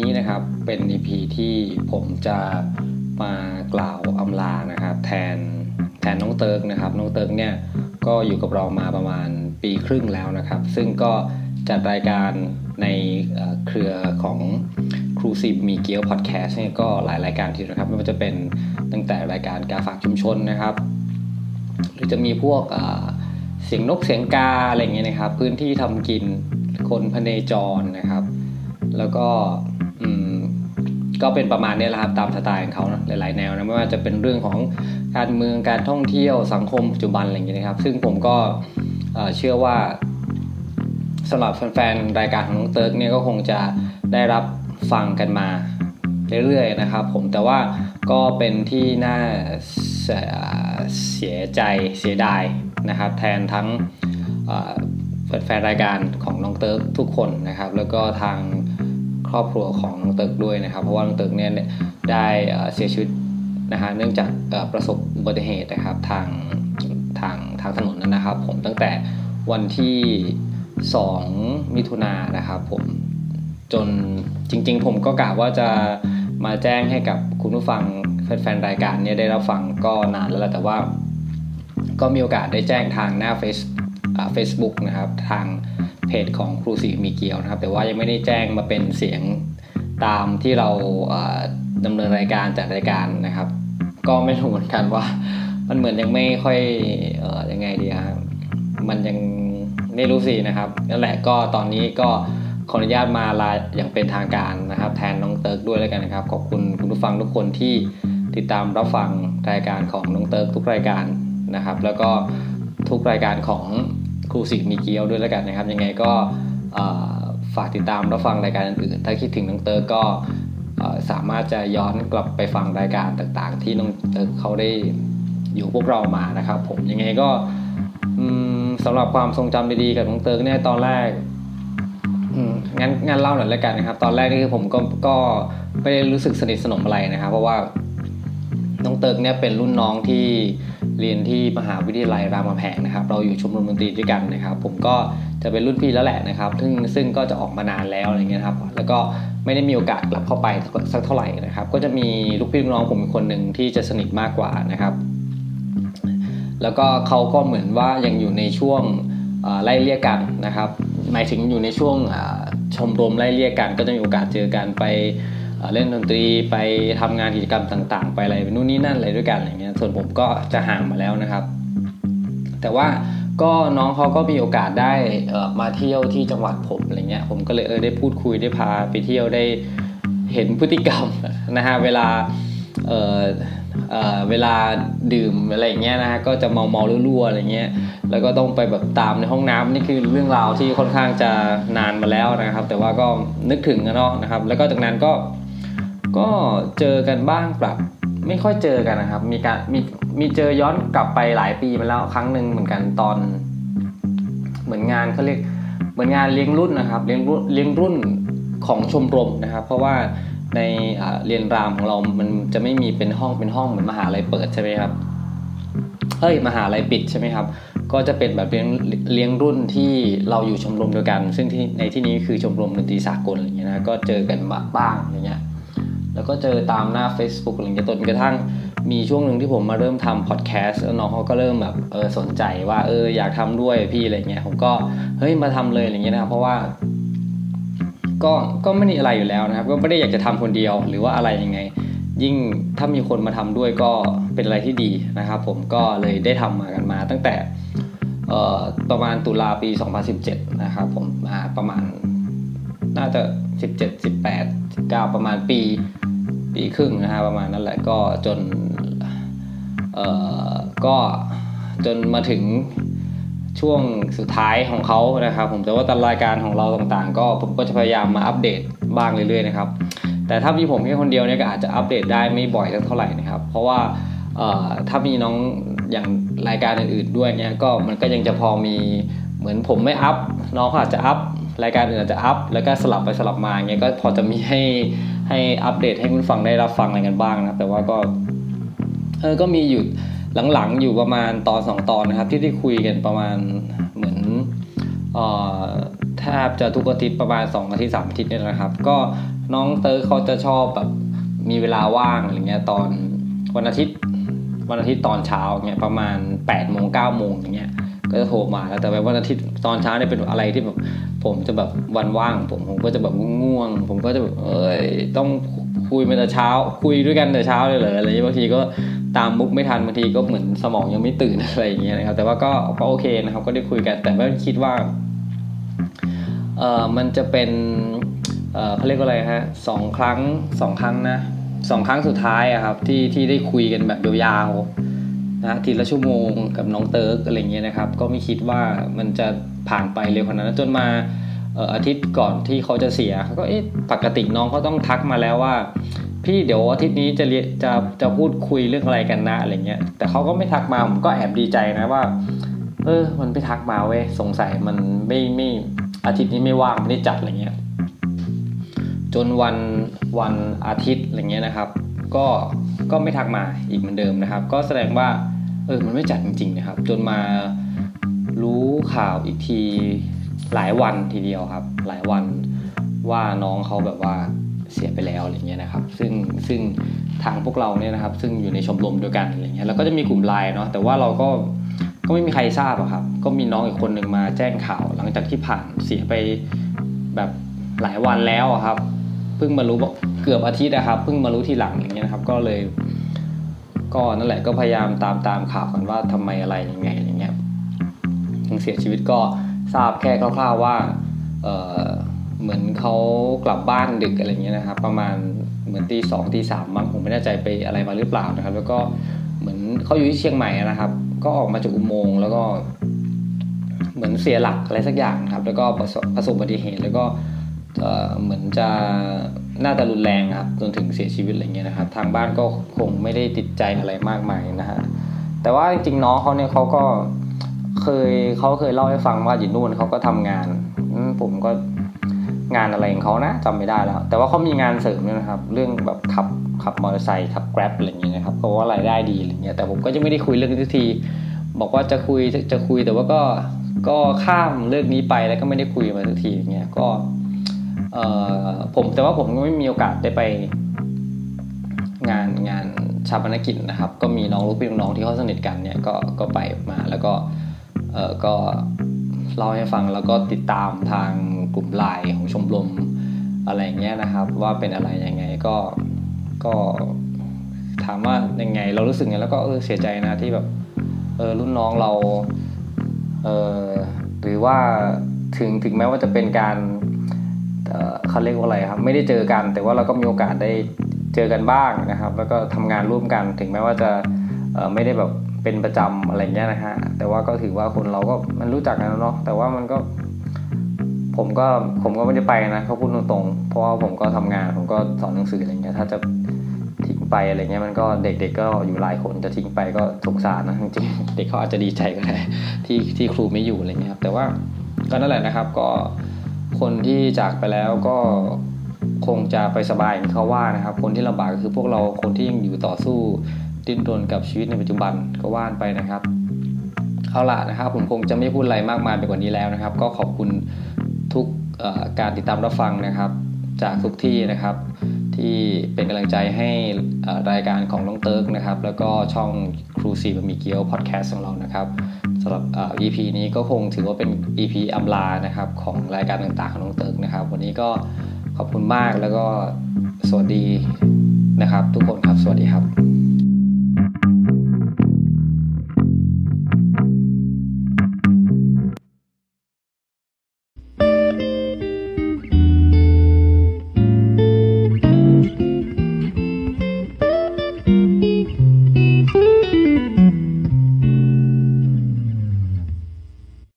นี้นะครับเป็น EP ที่ผมจะมากล่าวอำลานะครับแทนแทนน้องเติร์กนะครับน้องเติร์กเนี่ยก็อยู่กับเรามาประมาณปีครึ่งแล้วนะครับ ซึ่งก็จัดรายการในเครือของครูซีมีเกียวพอดแคสต์เนี่ยก็หลายรายการทีนะครับไม่ว่าจะเป็นตั้งแต่รายการการฝากชุมชนนะครับ หรือจะมีพวกเสียงนกเสียงกาอะไรเงี้ยนะครับ พื้นที่ทำกินคนพเนจรนะครับ แล้วก็ ก็เป็นประมาณนี้แหละครับตามสไตล์ของเขานะหลายๆแนวนะไม่ว่าจะเป็นเรื่องของการเมืองการท่องเที่ยวสังคมปัจจุบันอะไรอย่างเงี้ยนะครับ ซึ่งผมก็เชื่อว่าสำหรับแฟนๆรายการของน้องเติร์กเนี่ยก็คงจะได้รับฟังกันมาเรื่อยๆนะครับ ผมแต่ว่าก็เป็นที่น่าเสียใจเสียดายนะครับ แทนทั้งแฟนรายการของน้องเติร์กทุกคนนะครับ แล้วก็ทาง ครอบครัวของน้องเติร์กด้วยนะครับ เพราะว่าน้องเติร์กเนี่ยได้เสียชีวิตนะฮะเนื่องจากประสบอุบัติเหตุนะครับทางทางทางถนนนั้นนะครับ ผมตั้งแต่วันที่ 2 มิถุนายนนะครับผมจนจริง ๆ ผมก็กะว่าจะมาแจ้งให้กับคุณผู้ฟังแฟนๆรายการนี้ได้รับฟังก็นานแล้วแหละแต่ว่า ก็มีโอกาสได้แจ้งทางหน้าเฟซเฟซบุ๊กนะครับทาง จของครูสีมีเกียวนะครับ แต่ว่ายังไม่ได้แจ้งมาเป็นเสียงตามที่เราดำเนินรายการจัดรายการนะครับ ก็ไม่รู้เหมือนกันว่า มันเหมือนยังไม่ค่อยออยังไงดีครับมันยังไม่รู้สินะครับนั่นแหละก็ตอนนี้ก็ขออนุญาตมาลาอย่างเป็นทางการนะครับ แทนน้องเติร์กด้วยแล้วกันนะครับขอบคุณคุณผู้ฟังทุกคนที่ติดตามรับฟังรายการของน้องเติร์กทุกรายการนะครับ แล้วก็ทุกรายการของ ครูสิกมีเกียวด้วยแล้วกันนะครับ ยังไงก็ฝากติดตามรับฟังรายการอื่นๆ ถ้าคิดถึงน้องเติร์กก็สามารถจะย้อนกลับไปฟังรายการต่างๆ ที่น้องเติร์กเขาได้อยู่พวกเรามานะครับ ผมยังไงก็สำหรับความทรงจำดีๆกับน้องเติร์กเนี่ยตอนแรกงั้นงั้นเล่าหน่อยแล้วกันนะครับ ตอนแรกนี่คือผมก็ก็ไม่ได้รู้สึกสนิทสนมอะไรนะครับ เพราะว่าน้องเติร์กเนี่ยเป็นรุ่นน้องที่ เรียนที่มหาวิทยาลัยรามคำแหงนะครับ เราอยู่ชมรมดนตรีด้วยกันนะครับ ผมก็จะเป็นรุ่นพี่แล้วแหละนะครับ ซึ่งซึ่งก็จะออกมานานแล้วอะไรเงี้ยครับ แล้วก็ไม่ได้มีโอกาสกลับเข้าไปสักเท่าไหร่นะครับ ก็จะมีลูกพี่ลูกน้องผมคนหนึ่งที่จะสนิทมากกว่านะครับ แล้วก็เขาก็เหมือนว่ายังอยู่ในช่วงไล่เรียกกันนะครับ หมายถึงอยู่ในช่วงชมรมไล่เรียกกัน ก็จะมีโอกาสเจอกันไป เล่นดนตรีไปทำงานกิจกรรมต่างๆ ไปอะไรนู่นนี่นั่นอะไรด้วยกันอะไรเงี้ยส่วนผมก็จะห่างมาแล้วนะครับ แต่ว่าก็น้องเขาก็มีโอกาสได้มาเที่ยวที่จังหวัดผมอะไรเงี้ยผมก็เลยเออได้พูดคุยได้พาไปเที่ยวได้เห็นพฤติกรรมนะฮะเวลาเออเออเวลาดื่มอะไรเงี้ยนะฮะก็จะเมาเมารั่วๆอะไรเงี้ยแล้วก็ต้องไปแบบตามในห้องน้ำนี่คือเรื่องราวที่ค่อนข้างจะนานมาแล้วนะครับ แต่ว่าก็นึกถึงกันเนาะนะครับ แล้วก็จากนั้นก็ ก็เจอกันบ้างปรับ ไม่ค่อยเจอกันนะครับ มีการมีมีเจอย้อนกลับไปหลายปีมาแล้วครั้งหนึ่งเหมือนกันตอน เหมือนงานเขาเรียกเหมือนงานเลี้ยงรุ่นนะครับ เลี้ยงรุ่นเลี้ยงรุ่นของชมรมนะครับ เพราะว่าในเรียนรามของเรามันจะไม่มีเป็นห้องเป็นห้องเหมือนมหาลัยเปิดใช่ไหมครับเอ้ยมหาลัยปิดใช่ไหมครับ ก็จะเป็นแบบเลี้ยงเลี้ยงรุ่นที่เราอยู่ชมรมเดียวกัน ซึ่งที่ในที่นี้คือชมรมดนตรีสากลอะไรเงี้ยนะก็เจอกันบ้างอย่างเงี้ย แล้วก็เจอตามหน้า Facebook อะไรเงี้ยจนกระทั่งมีช่วงหนึ่งที่ผมมาเริ่มทำพอดแคสต์แล้วน้องเขาก็เริ่มแบบเออสนใจว่าเอออยากทำด้วยพี่อะไรเงี้ยผมก็เฮ้ยมาทำเลยอะไรเงี้ยนะครับเพราะว่า ก็ก็ไม่มีอะไรอยู่แล้วนะครับ ก็ไม่ได้อยากจะทำคนเดียวหรือว่าอะไรยังไง ยิ่งถ้ามีคนมาทำด้วยก็เป็นอะไรที่ดีนะครับ ผมก็เลยได้ทำมากันมา ตั้งแต่ประมาณตุลาปี 2017 นะครับผมมาประมาณน่าจะ 17 18 19 ประมาณปี ปีครึ่งนะฮะประมาณนั้นแหละก็จนเอ่อก็จนมาถึงช่วงสุดท้ายของเขานะครับผมแต่ว่าตารายการของเราต่างๆ ก็ผมก็จะพยายามมาอัปเดตบ้างเรื่อยๆนะครับแต่ถ้ามีผมแค่คนเดียวเนี่ยก็อาจจะอัปเดตได้ไม่บ่อยสักเท่าไหร่นะครับ เพราะว่าถ้ามีน้องอย่างรายการอื่นๆด้วยเนี่ยก็มันก็ยังจะพอมีเหมือนผมไม่อัพน้องเขาอาจจะอัพรายการอื่นอาจจะอัพแล้วก็สลับไปสลับมาเงี้ยก็พอจะมีให้ ให้อัปเดตให้คุณฟังได้รับฟังอะไรกันบ้างนะแต่ว่าก็เออก็มีอยู่หลังๆอยู่ประมาณตอนสองตอนนะครับ ที่ได้คุยกันประมาณเหมือนเอ่อถ้าทบจะทุกอาทิตย์ประมาณ 2 อาทิตย์สามอาทิตย์เนี่ยนะครับ ก็น้องเติร์เขาจะชอบแบบมีเวลาว่างอะไรเงี้ยตอนวันอาทิตย์วันอาทิตย์ตอนเช้าเงี้ยประมาณ8ปดโมงเก้าโมงอย่างเงี้ย ก็จะโทรมาแล้วแต่วันอาทิตย์ตอนเช้าเนี่ยเป็นอะไรที่แบบผมจะแบบวันว่าง ผมผมก็จะแบบง่วง ผมก็จะแบบเอ้ยต้องคุยมาแต่เช้า คุยด้วยกันแต่เช้าเลยเหรออะไรบางทีก็ตามมุกไม่ทันบางทีก็เหมือนสมองยังไม่ตื่นอะไรอย่างเงี้ยนะครับแต่ว่าก็ก็โอเคนะครับ ก็ได้คุยกันแต่ไม่คิดว่าเออมันจะเป็นเออเขาเรียกว่าอะไรฮะสองครั้งสองครั้งนะสองครั้งสุดท้ายอะครับที่ที่ได้คุยกันแบบยาวๆะทีละชั่วโมงกับน้องเติร์กอะไรเงี้ยนะครับ ก็ไม่คิดว่ามันจะผ่านไปเร็วขนาดนั้นจนมาอาทิตย์ก่อนที่เขาจะเสียเขาก็เอ๊ะปกติน้องเขาต้องทักมาแล้วว่า พี่เดี๋ยวอาทิตย์นี้จะเรียจะจะพูดคุยเรื่องอะไรกันนะอะไรเงี้ยแต่เขาก็ไม่ทักมาผมก็แอบดีใจนะว่า เออ มันไม่ทักมาเว้ยสงสัยมันไม่ไม่อาทิตย์นี้ไม่ว่างไม่ได้จัดอะไรเงี้ยจนวันวันอาทิตย์อะไรเงี้ยนะครับ ก็ก็ไม่ทักมาอีกเหมือนเดิมนะครับ ก็แสดงว่า เออมันไม่จัดจริงๆนะครับ จนมารู้ข่าวอีกทีหลายวันทีเดียวครับ หลายวันว่าน้องเขาแบบว่าเสียไปแล้วอะไรเงี้ยนะครับ ซึ่งซึ่งทางพวกเราเนี่ยนะครับ ซึ่งอยู่ในชมรมเดียวกันอะไรเงี้ยแล้วก็จะมีกลุ่มไลน์เนาะแต่ว่าเราก็ก็ไม่มีใครทราบอะครับ ก็มีน้องอีกคนหนึ่งมาแจ้งข่าว หลังจากที่ผ่านเสียไปแบบหลายวันแล้วครับ เพิ่งมารู้บอกเกือบอาทิตย์นะครับ เพิ่งมารู้ทีหลังอย่างเงี้ยนะครับ ก็เลย ก็นั่นแหละก็พยายามตามตามข่าวกันว่าทำไมอะไรยังไงอย่างเงี้ยถึงเสียชีวิตก็ทราบแค่คร่าวๆว่าเออเหมือนเขากลับบ้านดึกอะไรเงี้ยนะครับประมาณเหมือนตีสองตีสามมั้งผมไม่แน่ใจไปอะไรมาหรือเปล่านะครับ แล้วก็เหมือนเขาอยู่ที่เชียงใหม่นะครับ ก็ออกมาจากอุโมงค์แล้วก็ เหมือนเสียหลักอะไรสักอย่างครับ แล้วก็ประสบอุบัติเหตุแล้วก็เหมือนจะ น่าจะรุนแรงครับจนถึงเสียชีวิตอะไรเงี้ยนะครับ ทางบ้านก็คงไม่ได้ติดใจอะไรมากมายนะฮะแต่ว่าจริงๆน้องเขาเนี่ยเขาก็เคยเขาเคยเล่าให้ฟังว่าอยู่นู่นเขาก็ทำงานผมก็งานอะไรของเขานะจำไม่ได้แล้ว แต่ว่าเขามีงานเสริมด้วยนะครับ เรื่องแบบขับขับมอเตอร์ไซค์ขับแกร็บอะไรอย่างเงี้ยนะครับเพราะว่ารายได้ดีอะไรเงี้ยแต่ผมก็จะไม่ได้คุยเรื่องนี้ที บอกว่าจะคุยจะคุยแต่ว่าก็ก็ข้ามเรื่องนี้ไปแล้วก็ไม่ได้คุยมาสักทีอย่างเงี้ยก็ เออผมแต่ว่าผมก็ไม่มีโอกาสได้ไปงานงานชาปนกิจนะครับ ก็มีน้องลูกพี่น้องที่เขาสนิทกันเนี่ยก็ก็ไปมาแล้วก็เออก็เล่าให้ฟังแล้วก็ติดตามทางกลุ่มไลน์ของชมรมอะไรเงี้ยนะครับ ว่าเป็นอะไรยังไงก็ก็ถามว่ายังไง เรารู้สึกไงแล้วก็เออเสียใจนะที่แบบเออรุ่นน้องเราเออหรือว่าถึงถึงแม้ว่าจะเป็นการ เขาเรียกว่าอะไรครับ ไม่ได้เจอกัน แต่ว่าเราก็มีโอกาสได้เจอกันบ้างนะครับ แล้วก็ทำงานร่วมกันถึงแม้ว่าจะไม่ได้แบบเป็นประจำอะไรเงี้ยนะฮะแต่ว่าก็ถือว่าคนเราก็มันรู้จักกันเนาะแต่ว่ามันก็ ผมก็ผมก็ไม่ได้ไปนะเขาพูดตรงๆเพราะว่าผมก็ทำงาน ผมก็สอนหนังสืออะไรเงี้ยถ้าจะทิ้งไปอะไรเงี้ยมันก็เด็กๆก็อยู่หลายคนจะทิ้งไปก็สงสารนะจริงๆเด็กเขาอาจจะดีใจก็ได้ที่ที่ครูไม่อยู่อะไรเงี้ยครับแต่ว่าก็นั่นแหละนะครับ ก็ คนที่จากไปแล้วก็คงจะไปสบายเขาว่านะครับ คนที่ลำบากก็คือพวกเราคนที่ยังอยู่ต่อสู้ดิ้นรนกับชีวิตในปัจจุบันก็ว่านไปนะครับเอาละนะครับ ผมคงจะไม่พูดอะไรมากมายไปกว่านี้แล้วนะครับ ก็ขอบคุณทุกการติดตามรับฟังนะครับ จากทุกที่นะครับ ที่เป็นกำลังใจให้รายการของน้องเติร์กนะครับ แล้วก็ช่องครูซีบะมีเกียวพอดแคสต์ของเรานะครับำหรับ EP นี้ก็คงถือว่าเป็น EP อัมลานะครับของรายการต่างๆของน้องเติร์กนะครับ วันนี้ก็ขอบคุณมากแล้วก็สวัสดีนะครับ ทุกคนครับสวัสดีครับ